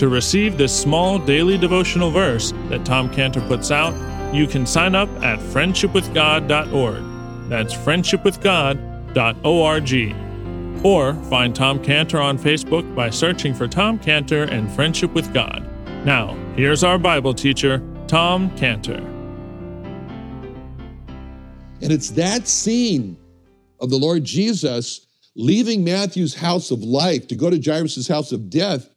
To receive this small daily devotional verse that Tom Cantor puts out, you can sign up at friendshipwithgod.org. That's friendshipwithgod.org. Or find Tom Cantor on Facebook by searching for Tom Cantor and Friendship with God. Now, here's our Bible teacher, Tom Cantor. And it's that scene of the Lord Jesus leaving Matthew's house of life to go to Jairus' house of death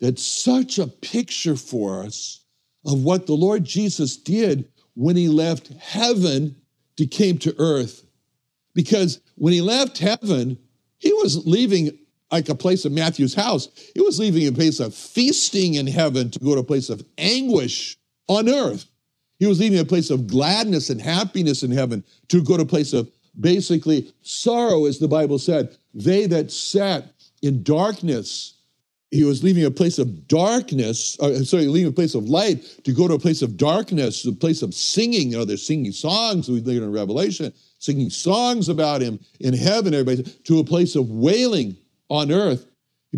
that's such a picture for us of what the Lord Jesus did when he left heaven to came to earth. Because when he left heaven, he was leaving like a place of Matthew's house. He was leaving a place of feasting in heaven to go to a place of anguish on earth. He was leaving a place of gladness and happiness in heaven to go to a place of basically sorrow, as the Bible said. They that sat in darkness he was leaving a place of darkness, uh, sorry, leaving a place of light to go to a place of darkness, a place of singing. You know, they're singing songs, we later in Revelation, singing songs about him in heaven, everybody, to a place of wailing on earth.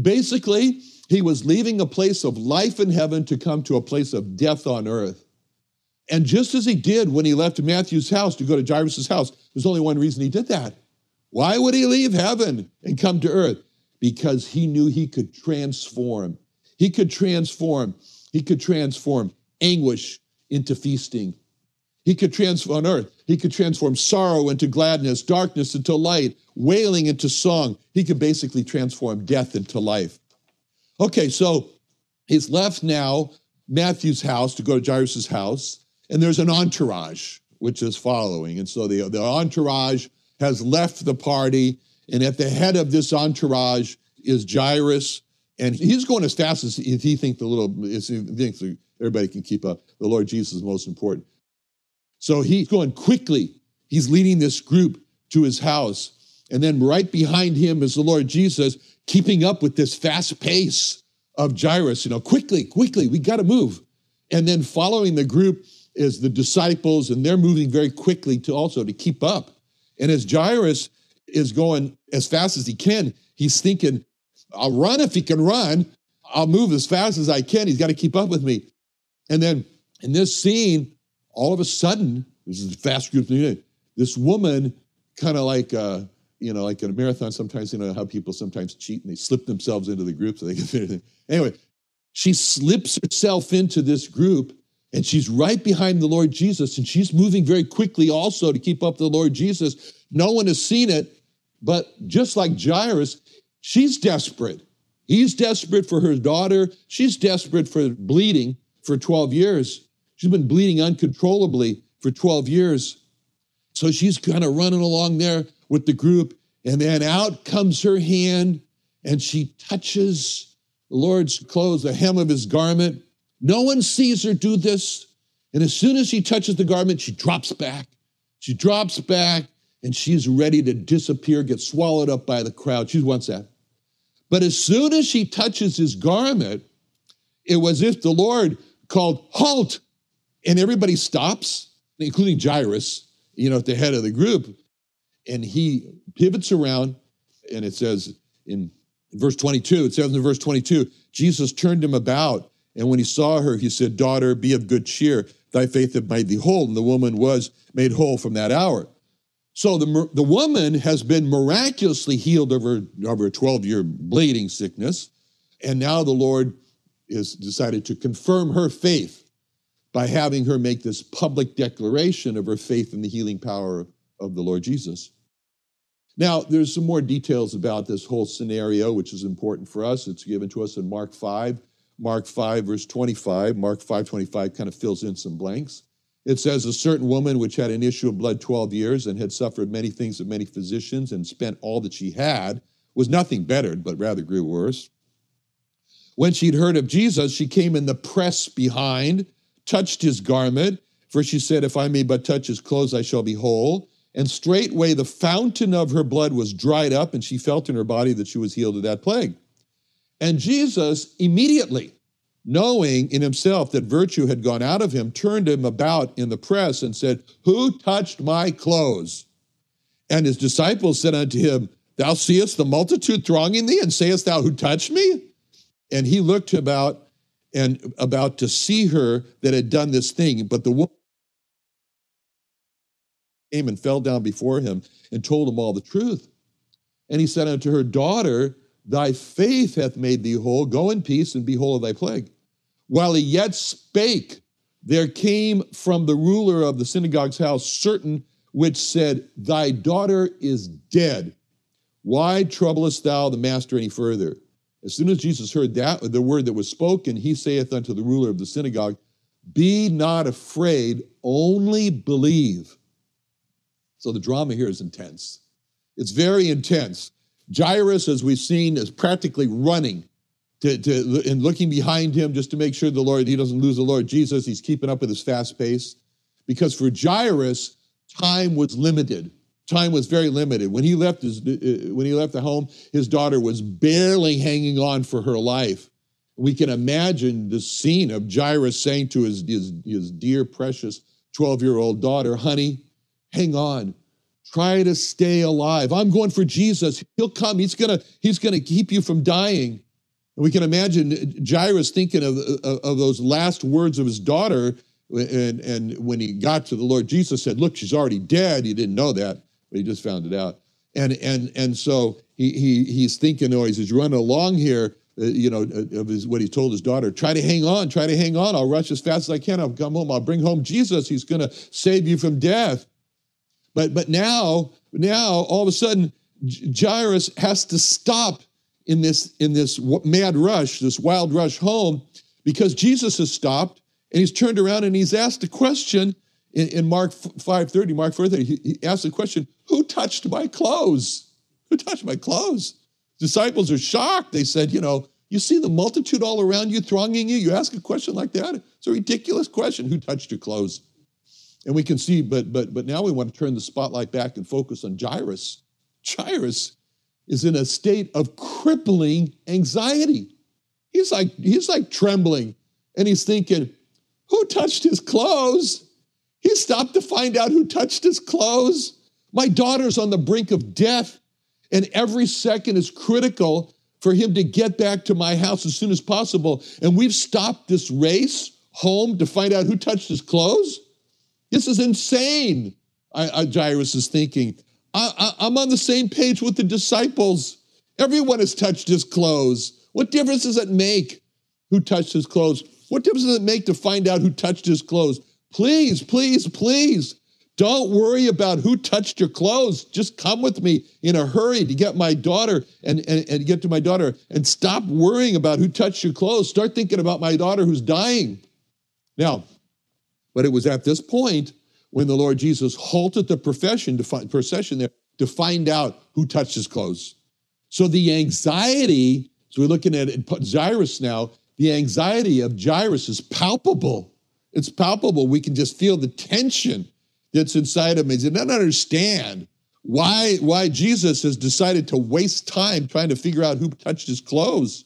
Basically, he was leaving a place of life in heaven to come to a place of death on earth. And just as he did when he left Matthew's house to go to Jairus' house, there's only one reason he did that. Why would he leave heaven and come to earth? Because he knew he could transform. He could transform. He could transform anguish into feasting. He could transform on earth. He could transform sorrow into gladness, darkness into light, wailing into song. He could basically transform death into life. Okay, so he's left now Matthew's house to go to Jairus' house, and there's an entourage which is following. And so the, the entourage has left the party and at the head of this entourage is Jairus, and he's going as fast as he thinks the little, thinks everybody can keep up. The Lord Jesus is most important. So he's going quickly. He's leading this group to his house. And then right behind him is the Lord Jesus, keeping up with this fast pace of Jairus. You know, quickly, quickly, we got to move. And then following the group is the disciples, and they're moving very quickly to also to keep up. And as Jairus is going as fast as he can. He's thinking, I'll run if he can run. I'll move as fast as I can. He's got to keep up with me. And then in this scene, all of a sudden, this is fast group. This woman, kind of like, uh, you know, like in a marathon, sometimes, you know, how people sometimes cheat and they slip themselves into the group so they can finish. Anyway, she slips herself into this group and she's right behind the Lord Jesus and she's moving very quickly also to keep up the Lord Jesus. No one has seen it, but just like Jairus, she's desperate. He's desperate for her daughter. She's desperate for bleeding for 12 years. She's been bleeding uncontrollably for 12 years. So she's kind of running along there with the group, and then out comes her hand and she touches the Lord's clothes, the hem of his garment. No one sees her do this. And as soon as she touches the garment, she drops back. She drops back and she's ready to disappear, get swallowed up by the crowd. She wants that. But as soon as she touches his garment, it was as if the Lord called, Halt! And everybody stops, including Jairus, you know, at the head of the group. and he pivots around, and it says in verse 22, it says in verse 22, Jesus turned him about, and when he saw her, he said, Daughter, be of good cheer. Thy faith hath made thee whole. And the woman was made whole from that hour. So the, the woman has been miraculously healed of her, of her 12 year bleeding sickness. And now the Lord has decided to confirm her faith by having her make this public declaration of her faith in the healing power of the Lord Jesus. Now, there's some more details about this whole scenario, which is important for us. It's given to us in Mark 5. Mark 5, verse 25. Mark 5, 25 kind of fills in some blanks. It says, A certain woman which had an issue of blood 12 years and had suffered many things of many physicians and spent all that she had was nothing bettered, but rather grew worse. When she'd heard of Jesus, she came in the press behind, touched his garment, for she said, If I may but touch his clothes, I shall be whole. And straightway the fountain of her blood was dried up, and she felt in her body that she was healed of that plague. And Jesus immediately, knowing in himself that virtue had gone out of him, turned him about in the press and said, Who touched my clothes? And his disciples said unto him, Thou seest the multitude thronging thee, and sayest thou, Who touched me? And he looked about and about to see her that had done this thing, but the woman came and fell down before him and told him all the truth. And he said unto her, Daughter, thy faith hath made thee whole. Go in peace and be whole of thy plague. While he yet spake, there came from the ruler of the synagogue's house certain which said, Thy daughter is dead. Why troublest thou the master any further? As soon as Jesus heard that, the word that was spoken, he saith unto the ruler of the synagogue, Be not afraid, only believe. So the drama here is intense. It's very intense. Jairus, as we've seen, is practically running to, to, and looking behind him just to make sure the Lord, he doesn't lose the Lord Jesus. He's keeping up with his fast pace. Because for Jairus, time was limited. Time was very limited. When he left his, uh, when he left the home, his daughter was barely hanging on for her life. We can imagine the scene of Jairus saying to his, his, his dear, precious 12 year old daughter, honey, hang on. Try to stay alive. I'm going for Jesus. He'll come. He's gonna, he's gonna keep you from dying. We can imagine Jairus thinking of, of, of those last words of his daughter. And, and when he got to the Lord Jesus said, Look, she's already dead. He didn't know that, but he just found it out. And, and, and so he, he, he's thinking, or he's running along here, uh, you know, uh, of his, what he told his daughter, try to hang on, try to hang on. I'll rush as fast as I can. I'll come home. I'll bring home Jesus. He's going to save you from death. But, but now, now all of a sudden, Jairus has to stop in this, in this mad rush, this wild rush home, because Jesus has stopped and he's turned around and he's asked a question in, in Mark 5.30, Mark 4.30, he, he asked the question, who touched my clothes? Who touched my clothes? Disciples are shocked. They said, you know, you see the multitude all around you thronging you. You ask a question like that. It's a ridiculous question. Who touched your clothes? And we can see, but but but now we want to turn the spotlight back and focus on Jairus. Jairus is in a state of crippling anxiety. He's like he's like trembling, and he's thinking, "Who touched his clothes?" He stopped to find out who touched his clothes. My daughter's on the brink of death, and every second is critical for him to get back to my house as soon as possible. And we've stopped this race home to find out who touched his clothes. This is insane, I, I, Jairus is thinking. I, I'm on the same page with the disciples. Everyone has touched his clothes. What difference does it make who touched his clothes? What difference does it make to find out who touched his clothes? Please, please, please don't worry about who touched your clothes. Just come with me in a hurry to get my daughter and, and, and get to my daughter and stop worrying about who touched your clothes. Start thinking about my daughter who's dying. Now, but it was at this point when the Lord Jesus halted the profession to procession there to find out who touched his clothes. So the anxiety, so we're looking at Jairus now, the anxiety of Jairus is palpable. It's palpable. We can just feel the tension that's inside of him. He doesn't understand why, why Jesus has decided to waste time trying to figure out who touched his clothes.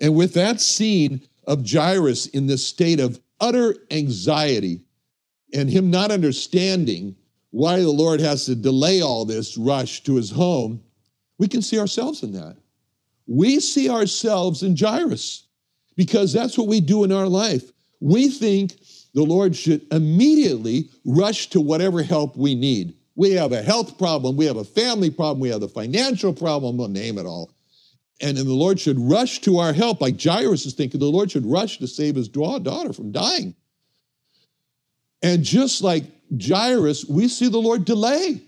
And with that scene of Jairus in this state of utter anxiety and him not understanding why the Lord has to delay all this rush to his home, we can see ourselves in that. We see ourselves in Jairus because that's what we do in our life. We think the Lord should immediately rush to whatever help we need. We have a health problem, we have a family problem, we have a financial problem, we'll name it all. And, and the Lord should rush to our help, like Jairus is thinking the Lord should rush to save his daughter from dying. And just like Jairus, we see the Lord delay.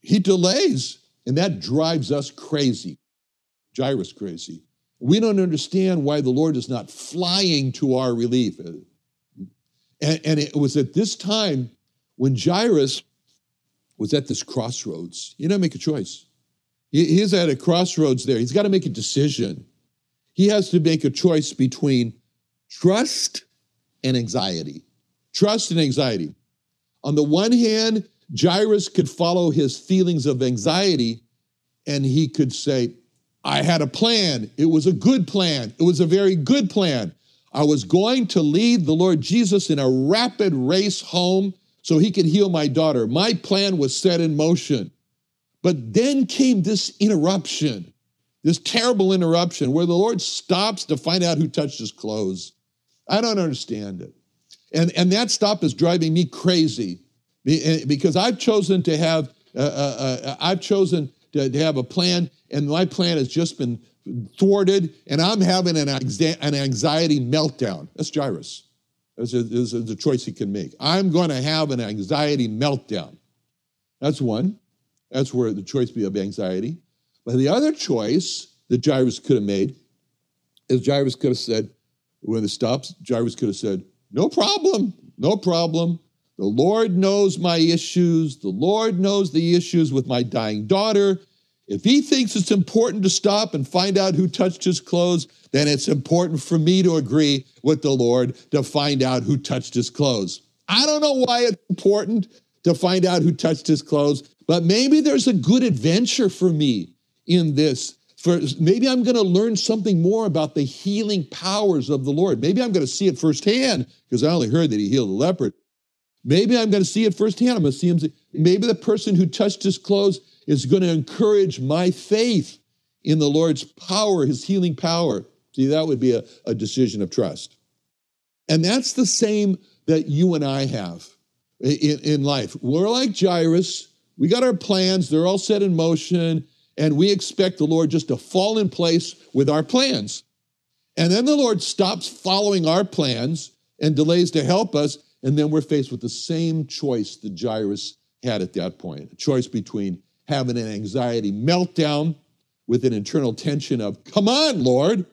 He delays, and that drives us crazy. Jairus crazy. We don't understand why the Lord is not flying to our relief. And, and it was at this time when Jairus was at this crossroads. You know, make a choice. He's at a crossroads there. He's got to make a decision. He has to make a choice between trust and anxiety. Trust and anxiety. On the one hand, Jairus could follow his feelings of anxiety and he could say, I had a plan. It was a good plan. It was a very good plan. I was going to lead the Lord Jesus in a rapid race home so he could heal my daughter. My plan was set in motion. But then came this interruption, this terrible interruption where the Lord stops to find out who touched his clothes. I don't understand it. And, and that stop is driving me crazy eh, because I've chosen to have, uh, uh, uh, I've chosen to, to have a plan, and my plan has just been thwarted, and I'm having an, an anxiety meltdown. That's Jairus. A, a choice he can make. I'm going to have an anxiety meltdown. That's one. That's where the choice be of anxiety. But the other choice that Jairus could have made is Jairus could have said, when it stops, Jairus could have said, no problem, no problem. The Lord knows my issues. The Lord knows the issues with my dying daughter. If he thinks it's important to stop and find out who touched his clothes, then it's important for me to agree with the Lord to find out who touched his clothes. I don't know why it's important to find out who touched his clothes, but maybe there's a good adventure for me in this for maybe I'm going to learn something more about the healing powers of the Lord. Maybe I'm going to see it firsthand because I only heard that he healed a leopard. Maybe I'm going to see it firsthand. I'm going to see him. Maybe the person who touched his clothes is going to encourage my faith in the Lord's power, his healing power. See, that would be a, a decision of trust. And that's the same that you and I have in, in life. We're like Jairus. We got our plans, they're all set in motion and we expect the Lord just to fall in place with our plans. And then the Lord stops following our plans and delays to help us, and then we're faced with the same choice that Jairus had at that point a choice between having an anxiety meltdown with an internal tension of, come on, Lord,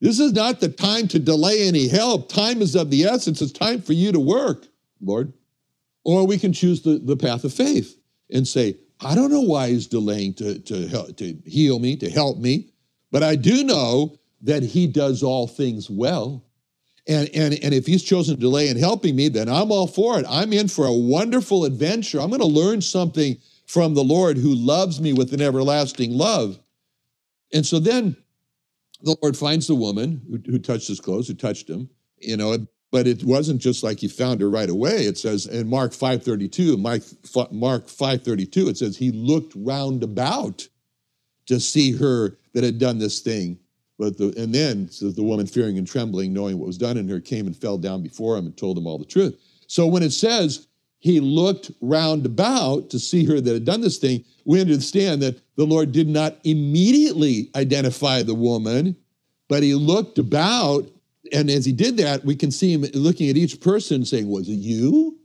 this is not the time to delay any help. Time is of the essence. It's time for you to work, Lord. Or we can choose the, the path of faith and say, I don't know why he's delaying to, to, help, to heal me, to help me, but I do know that he does all things well. And, and, and if he's chosen to delay in helping me, then I'm all for it. I'm in for a wonderful adventure. I'm going to learn something from the Lord who loves me with an everlasting love. And so then the Lord finds the woman who, who touched his clothes, who touched him, you know, but it wasn't just like he found her right away. It says in Mark 5.32, Mark, Mark 5.32, it says he looked round about to see her that had done this thing. But the, and then says the woman fearing and trembling, knowing what was done in her, came and fell down before him and told him all the truth. So when it says he looked round about to see her that had done this thing, we understand that the Lord did not immediately identify the woman, but he looked about and as he did that, we can see him looking at each person saying, Was it you?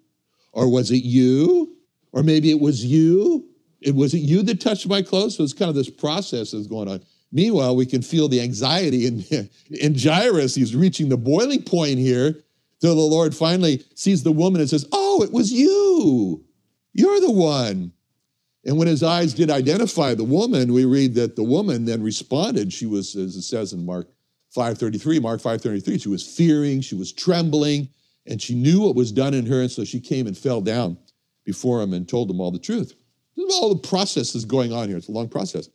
Or was it you? Or maybe it was you. It was it you that touched my clothes? So it's kind of this process that's going on. Meanwhile, we can feel the anxiety in, in Jairus. He's reaching the boiling point here till the Lord finally sees the woman and says, Oh, it was you. You're the one. And when his eyes did identify the woman, we read that the woman then responded. She was, as it says in Mark 533, Mark 533, she was fearing, she was trembling, and she knew what was done in her, and so she came and fell down before him and told him all the truth. All the processes going on here. It's a long process.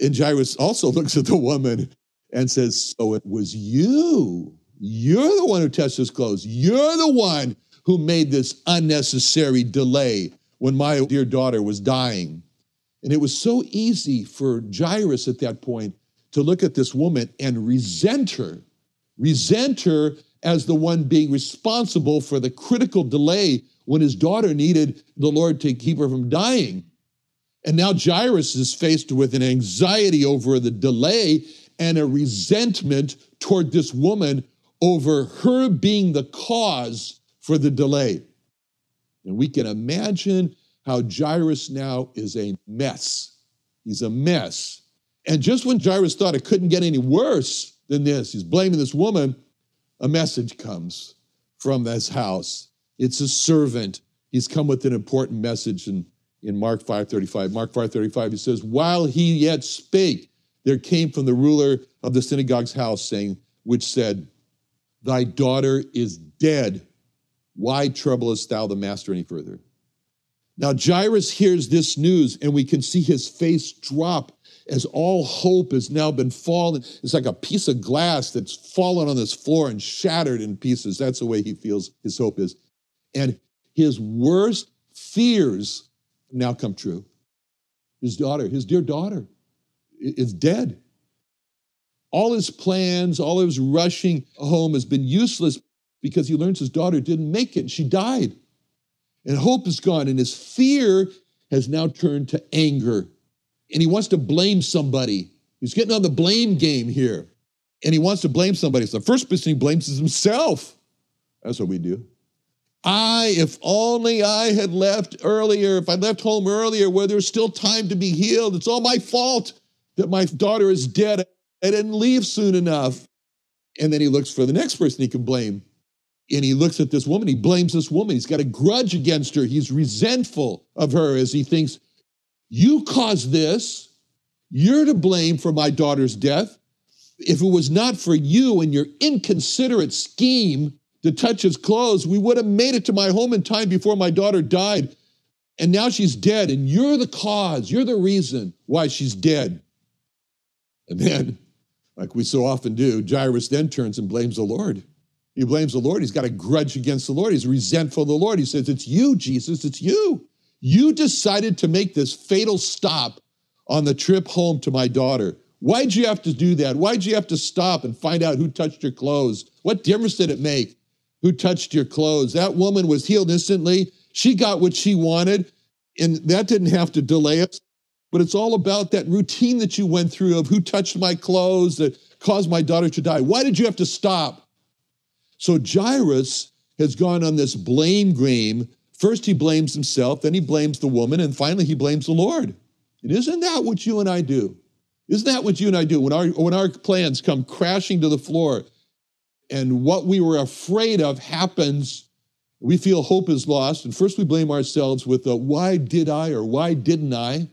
And Jairus also looks at the woman and says, So it was you. You're the one who touched his clothes. You're the one who made this unnecessary delay when my dear daughter was dying. And it was so easy for Jairus at that point to look at this woman and resent her, resent her as the one being responsible for the critical delay when his daughter needed the Lord to keep her from dying. And now Jairus is faced with an anxiety over the delay and a resentment toward this woman over her being the cause for the delay. And we can imagine how Jairus now is a mess. He's a mess. And just when Jairus thought it couldn't get any worse than this, he's blaming this woman, a message comes from this house. It's a servant. He's come with an important message in, in Mark 5:35. Mark 5:35, he says, While he yet spake, there came from the ruler of the synagogue's house, saying, which said, Thy daughter is dead. Why troublest thou the master any further? Now Jairus hears this news, and we can see his face drop as all hope has now been fallen. It's like a piece of glass that's fallen on this floor and shattered in pieces. That's the way he feels his hope is. And his worst fears now come true. His daughter, his dear daughter, is dead. All his plans, all his rushing home has been useless because he learns his daughter didn't make it. She died. And hope is gone. And his fear has now turned to anger. And he wants to blame somebody. He's getting on the blame game here. And he wants to blame somebody. So the first person he blames is himself. That's what we do. I, if only I had left earlier, if I left home earlier where there's still time to be healed, it's all my fault that my daughter is dead. I didn't leave soon enough. And then he looks for the next person he can blame. And he looks at this woman, he blames this woman. He's got a grudge against her. He's resentful of her as he thinks, You caused this. You're to blame for my daughter's death. If it was not for you and your inconsiderate scheme to touch his clothes, we would have made it to my home in time before my daughter died. And now she's dead, and you're the cause, you're the reason why she's dead. And then, like we so often do, Jairus then turns and blames the Lord. He blames the Lord. He's got a grudge against the Lord. He's resentful of the Lord. He says, It's you, Jesus, it's you. You decided to make this fatal stop on the trip home to my daughter. Why'd you have to do that? Why'd you have to stop and find out who touched your clothes? What difference did it make who touched your clothes? That woman was healed instantly. She got what she wanted, and that didn't have to delay us but it's all about that routine that you went through of who touched my clothes that caused my daughter to die. Why did you have to stop? So Jairus has gone on this blame game. First, he blames himself, then he blames the woman, and finally, he blames the Lord. And isn't that what you and I do? Isn't that what you and I do when our, when our plans come crashing to the floor and what we were afraid of happens? We feel hope is lost, and first we blame ourselves with the why did I or why didn't I?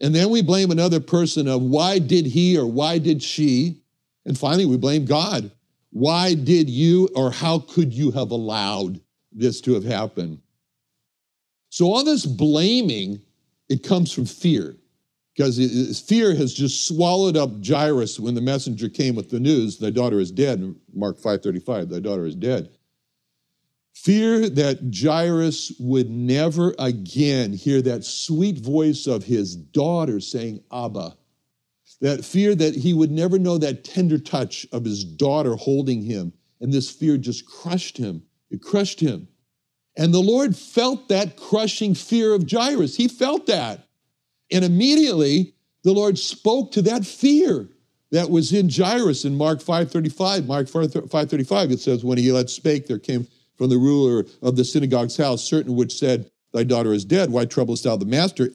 And then we blame another person of why did he or why did she? And finally, we blame God. Why did you or how could you have allowed this to have happened? So, all this blaming, it comes from fear because fear has just swallowed up Jairus when the messenger came with the news, thy daughter is dead. Mark 5:35, thy daughter is dead. Fear that Jairus would never again hear that sweet voice of his daughter saying, Abba. That fear that he would never know that tender touch of his daughter holding him. And this fear just crushed him. It crushed him. And the Lord felt that crushing fear of Jairus. He felt that. And immediately the Lord spoke to that fear that was in Jairus in Mark 5:35. Mark 5:35 it says when he let spake there came from the ruler of the synagogue's house, certain which said, Thy daughter is dead. Why troublest thou the master?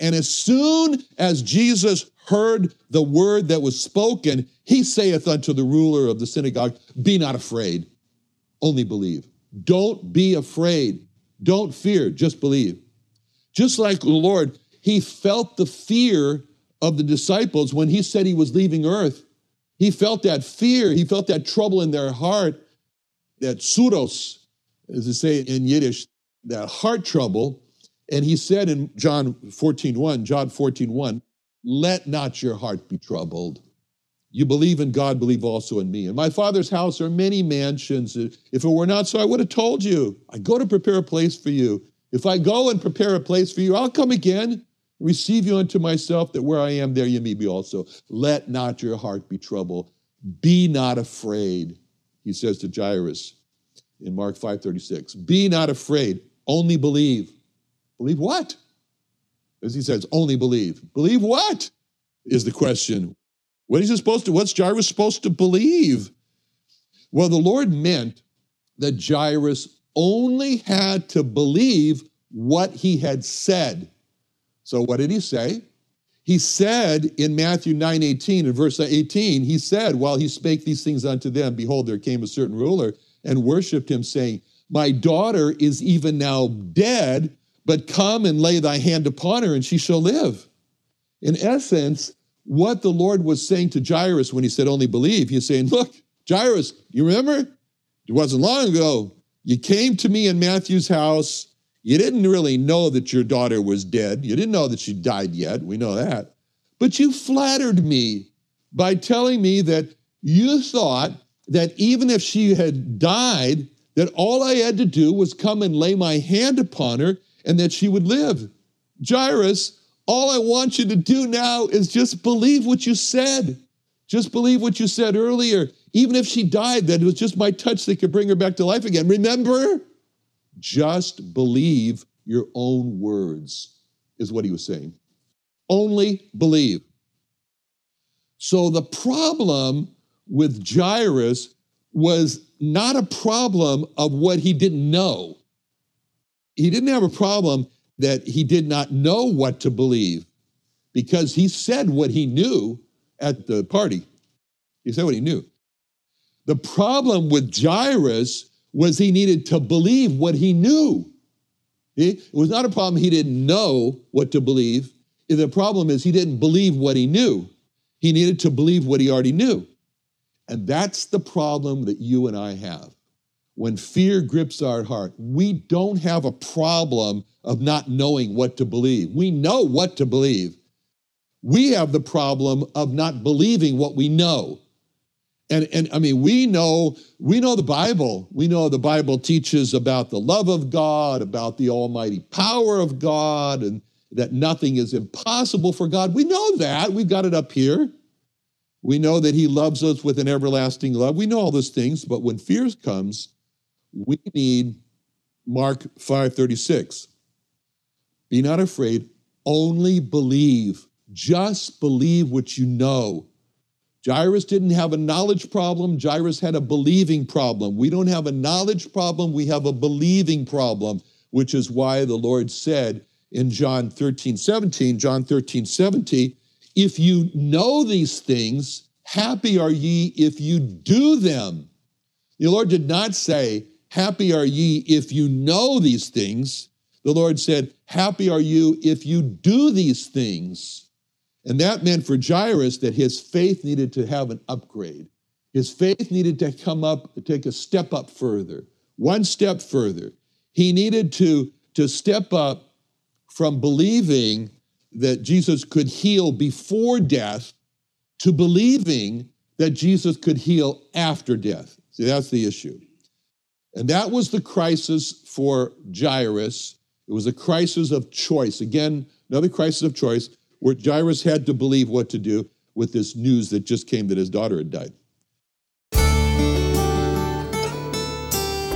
And as soon as Jesus heard the word that was spoken, he saith unto the ruler of the synagogue, Be not afraid, only believe. Don't be afraid. Don't fear, just believe. Just like the Lord, he felt the fear of the disciples when he said he was leaving earth. He felt that fear, he felt that trouble in their heart that tsuris, as they say in Yiddish, that heart trouble. And he said in John 14, 1, John 14, 1, let not your heart be troubled. You believe in God, believe also in me. In my Father's house are many mansions. If it were not so, I would have told you. I go to prepare a place for you. If I go and prepare a place for you, I'll come again, receive you unto myself, that where I am, there you may be also. Let not your heart be troubled. Be not afraid, he says to Jairus in Mark 5:36. Be not afraid, only believe. Believe what? As he says, only believe. Believe what? Is the question. What is he supposed to, what's Jairus supposed to believe? Well, the Lord meant that Jairus only had to believe what he had said. So what did he say? He said in Matthew 9 18, in verse 18, he said, while he spake these things unto them, behold, there came a certain ruler and worshiped him, saying, My daughter is even now dead, but come and lay thy hand upon her, and she shall live. In essence, what the Lord was saying to Jairus when he said, Only believe, he's saying, Look, Jairus, you remember? It wasn't long ago. You came to me in Matthew's house. You didn't really know that your daughter was dead. You didn't know that she died yet. We know that. But you flattered me by telling me that you thought that even if she had died, that all I had to do was come and lay my hand upon her and that she would live. Jairus, all I want you to do now is just believe what you said. Just believe what you said earlier. Even if she died, that it was just my touch that could bring her back to life again. Remember? Just believe your own words, is what he was saying. Only believe. So the problem with Jairus was not a problem of what he didn't know. He didn't have a problem that he did not know what to believe because he said what he knew at the party. He said what he knew. The problem with Jairus was he needed to believe what he knew. It was not a problem he didn't know what to believe. The problem is he didn't believe what he knew. He needed to believe what he already knew. And that's the problem that you and I have. When fear grips our heart, we don't have a problem of not knowing what to believe. We know what to believe. We have the problem of not believing what we know. And, and I mean, we know, we know the Bible. We know the Bible teaches about the love of God, about the almighty power of God, and that nothing is impossible for God. We know that. We've got it up here. We know that He loves us with an everlasting love. We know all those things, but when fear comes, we need Mark 5:36. Be not afraid, only believe. Just believe what you know. Jairus didn't have a knowledge problem, Jairus had a believing problem. We don't have a knowledge problem, we have a believing problem, which is why the Lord said in John 13, 17, John 13, 17, if you know these things, happy are ye if you do them. The Lord did not say, happy are ye if you know these things. The Lord said, happy are you if you do these things. And that meant for Jairus that his faith needed to have an upgrade. His faith needed to come up, take a step up further, one step further. He needed to, to step up from believing that Jesus could heal before death to believing that Jesus could heal after death. See, that's the issue. And that was the crisis for Jairus. It was a crisis of choice. Again, another crisis of choice where Jairus had to believe what to do with this news that just came that his daughter had died.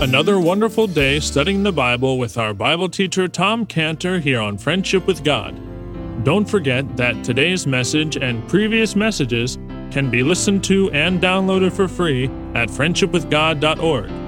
Another wonderful day studying the Bible with our Bible teacher Tom Cantor here on Friendship with God. Don't forget that today's message and previous messages can be listened to and downloaded for free at friendshipwithgod.org.